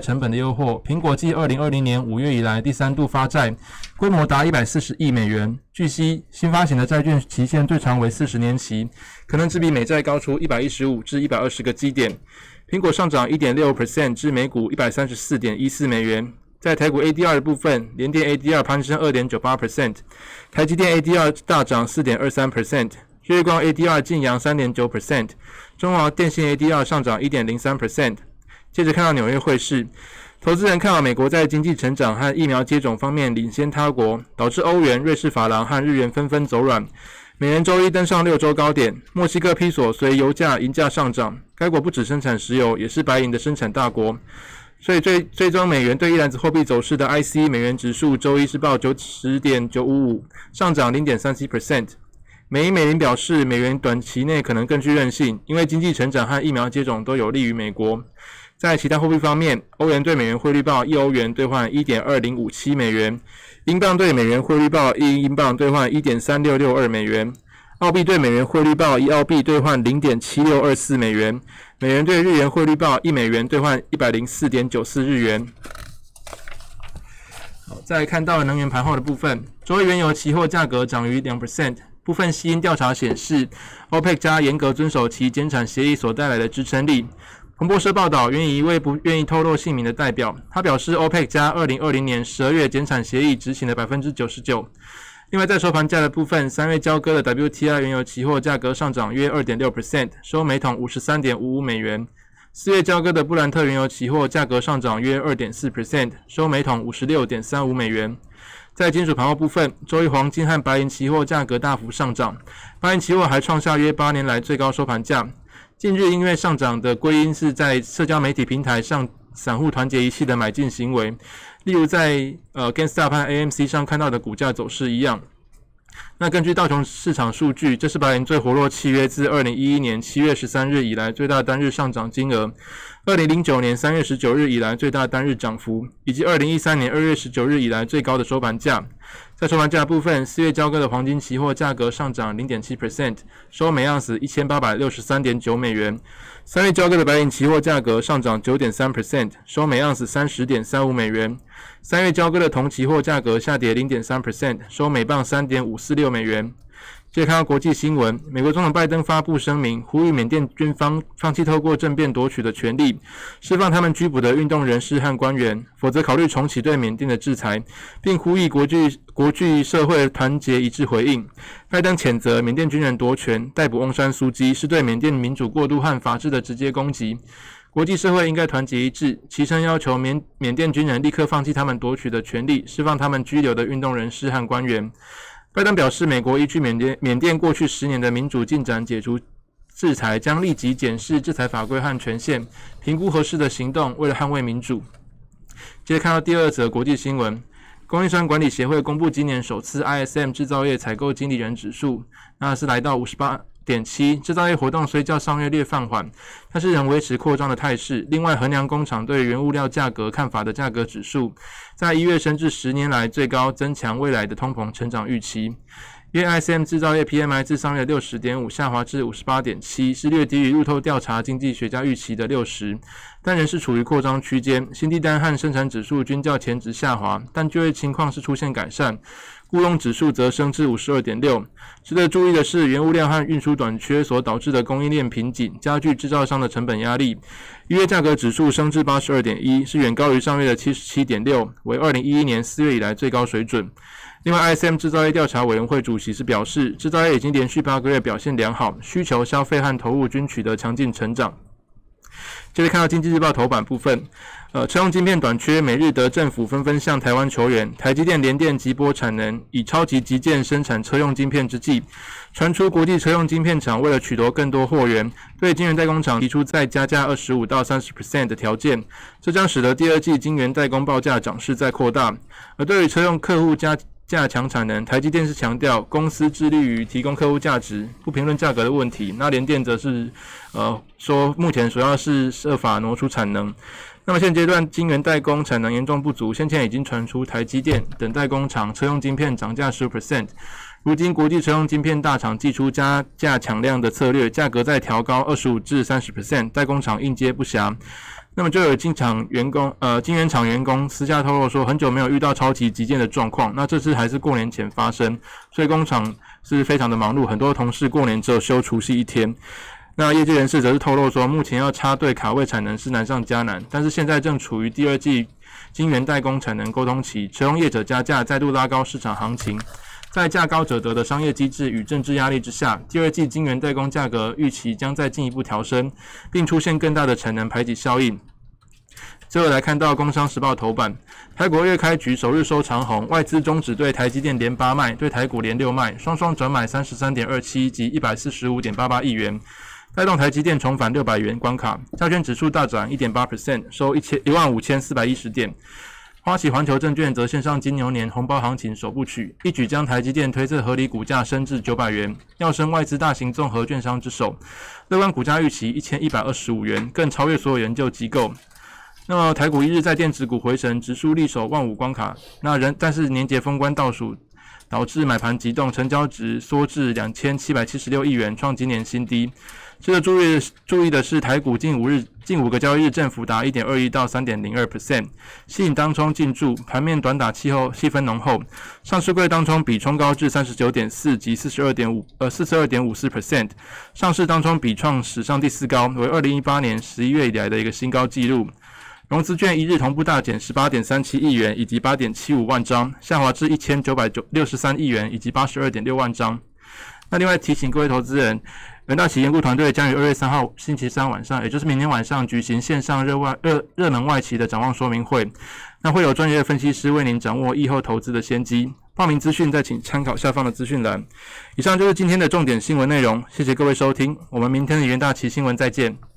成本的诱惑，苹果继二零二零年五月以来第三度发债，规模达一百四十亿美元。据悉，新发行的债券期限最长为四十年期，可能只比美债高出一百一十五至一百二十个基点。苹果上涨一点六 percent 至每股一百三十四点一四美元。在台股 ADR 的部分，联电 ADR 攀升二点九八 percent，台积电 ADR 大涨四点二三 percent，日月光 ADR 净扬三点九 percent，中华电信 ADR 上涨一点零三 percent。接着看到纽约汇市，投资人看好美国在经济成长和疫苗接种方面领先他国，导致欧元、瑞士法郎和日元纷纷走软。美元周一登上六周高点。墨西哥披索随油价、银价上涨，该国不只生产石油，也是白银的生产大国。所以最最终美元对一篮子货币走势的 IC 美元指数周一是报九十点九五五，上涨零点三七 percent。美银美林表示，美元短期内可能更具韧性，因为经济成长和疫苗接种都有利于美国。在其他货币方面，欧元对美元汇率报一欧元兑换一点二零五七美元，英镑对美元汇率报一英镑兑换一点三六六二美元，澳币对美元汇率报一澳币兑换零点七六二四美元，美元对日元汇率报一美元兑换一百零四点九四日元。好，再看到能源盘后的部分，周一原油期货价格涨逾两 percent，部分吸因调查显示，OPEC 加严格遵守其减产协议所带来的支撑力。彭博社报道，援引一位不愿意透露姓名的代表，他表示，OPEC 加二零二零年十二月减产协议执行了百分之九十九。另外，在收盘价的部分，三月交割的 WTI 原油期货价格上涨约二点六 percent，收每桶五十三点五五美元。四月交割的布兰特原油期货价格上涨约二点四 percent，收每桶五十六点三五美元。在金属盘后部分，周一黄金和白银期货价格大幅上涨，白银期货还创下约八年来最高收盘价。近日因为上涨的归因是在社交媒体平台上散户团结一气的买进行为，例如在呃 GameStop 和 AMC 上看到的股价走势一样。那根据道琼市场数据，这是白银最活络契约自二零一一年七月十三日以来最大单日上涨金额，二零零九年三月十九日以来最大单日涨幅，以及二零一三年二月十九日以来最高的收盘价。在收盘价部分，四月交割的黄金期货价格上涨零点七 percent，收每盎司一千八百六十三点九美元。三月交割的白银期货价格上涨九点三 percent，收每盎司三十点三五美元。三月交割的铜期货价格下跌零点三 percent，收每磅三点五四六美元。接着看到国际新闻，美国总统拜登发布声明，呼吁缅甸军方放弃透过政变夺取的权利，释放他们拘捕的运动人士和官员，否则考虑重启对缅甸的制裁，并呼吁国际国际社会团结一致回应。拜登谴责缅甸军人夺权、逮捕翁山苏基是对缅甸民主过渡和法治的直接攻击，国际社会应该团结一致，齐声要求缅缅甸军人立刻放弃他们夺取的权利，释放他们拘留的运动人士和官员。拜登表示，美国依据缅甸缅甸过去十年的民主进展，解除制裁，将立即检视制裁法规和权限，评估合适的行动，为了捍卫民主。接着看到第二则国际新闻，供应商管理协会公布今年首次 ISM 制造业采购经理人指数，那是来到五十八。点七，制造业活动虽较上月略放缓，但是仍维持扩张的态势。另外，衡量工厂对原物料价格看法的价格指数，在一月升至十年来最高，增强未来的通膨成长预期。因为 ISM 制造业 PMI 自上月六十点五下滑至五十八点七，是略低于路透调查经济学家预期的六十，但仍是处于扩张区间。新订单和生产指数均较前值下滑，但就业情况是出现改善。雇佣指数则升至五十二点六。值得注意的是，原物料和运输短缺所导致的供应链瓶颈，加剧制造商的成本压力。一月价格指数升至八十二点一，是远高于上月的七十七点六，为二零一一年四月以来最高水准。另外，ISM 制造业调查委员会主席是表示，制造业已经连续八个月表现良好，需求、消费和投入均取得强劲成长。接着看到经济日报头版部分。呃，车用晶片短缺，美日德政府纷纷向台湾求援。台积电联电急波产能，以超级急件生产车用晶片之际，传出国际车用晶片厂为了取得更多货源，对晶圆代工厂提出再加价二十五到三十 percent 的条件，这将使得第二季晶圆代工报价涨势再扩大。而对于车用客户加价强产能，台积电是强调公司致力于提供客户价值，不评论价格的问题。那联电则是呃说，目前主要是设法挪出产能。那么现阶段晶圆代工产能严重不足，先前已经传出台积电等代工厂车用晶片涨价十 percent，如今国际车用晶片大厂祭出加价抢量的策略，价格再调高二十五至三十 percent，代工厂应接不暇。那么就有晶厂员工，呃，晶圆厂员工私下透露说，很久没有遇到超级急件的状况。那这次还是过年前发生，所以工厂是非常的忙碌，很多同事过年只有休除夕一天。那业界人士则是透露说，目前要插队卡位产能是难上加难，但是现在正处于第二季晶圆代工产能沟通期，车用业者加价再度拉高市场行情，在价高者得的商业机制与政治压力之下，第二季晶圆代工价格预期将再进一步调升，并出现更大的产能排挤效应。最后来看到《工商时报》头版，台国月开局首日收长红，外资终止对台积电连八卖，对台股连六卖，双双转买三十三点二七及一百四十五点八八亿元。带动台积电重返六百元关卡，加权指数大涨一点八 percent，收一千一万五千四百一十点。花旗环球证券则献上金牛年红包行情首部曲，一举将台积电推测合理股价升至九百元，要升外资大型综合券商之首。乐观股价预期一千一百二十五元，更超越所有研究机构。那么台股一日在电子股回神，指数力守万五关卡，那仍但是年节封关倒数。导致买盘急动，成交值缩至两千七百七十六亿元，创今年新低。值得注意注意的是，台股近五日近五个交易日振幅达一点二一到三点零二 percent，吸引当冲进驻，盘面短打气候气氛浓厚。上市柜当冲比冲高至三十九点四及四十二点五呃四十二点五四 percent，上市当冲比创史上第四高，为二零一八年十一月以来的一个新高纪录。融资券一日同步大减十八点三七亿元，以及八点七五万张，下滑至一千九百九六十三亿元，以及八十二点六万张。那另外提醒各位投资人，元大旗研顾团队将于二月三号星期三晚上，也就是明天晚上举行线上热外热热门外企的展望说明会。那会有专业的分析师为您掌握疫后投资的先机。报名资讯再请参考下方的资讯栏。以上就是今天的重点新闻内容，谢谢各位收听，我们明天的元大旗新闻再见。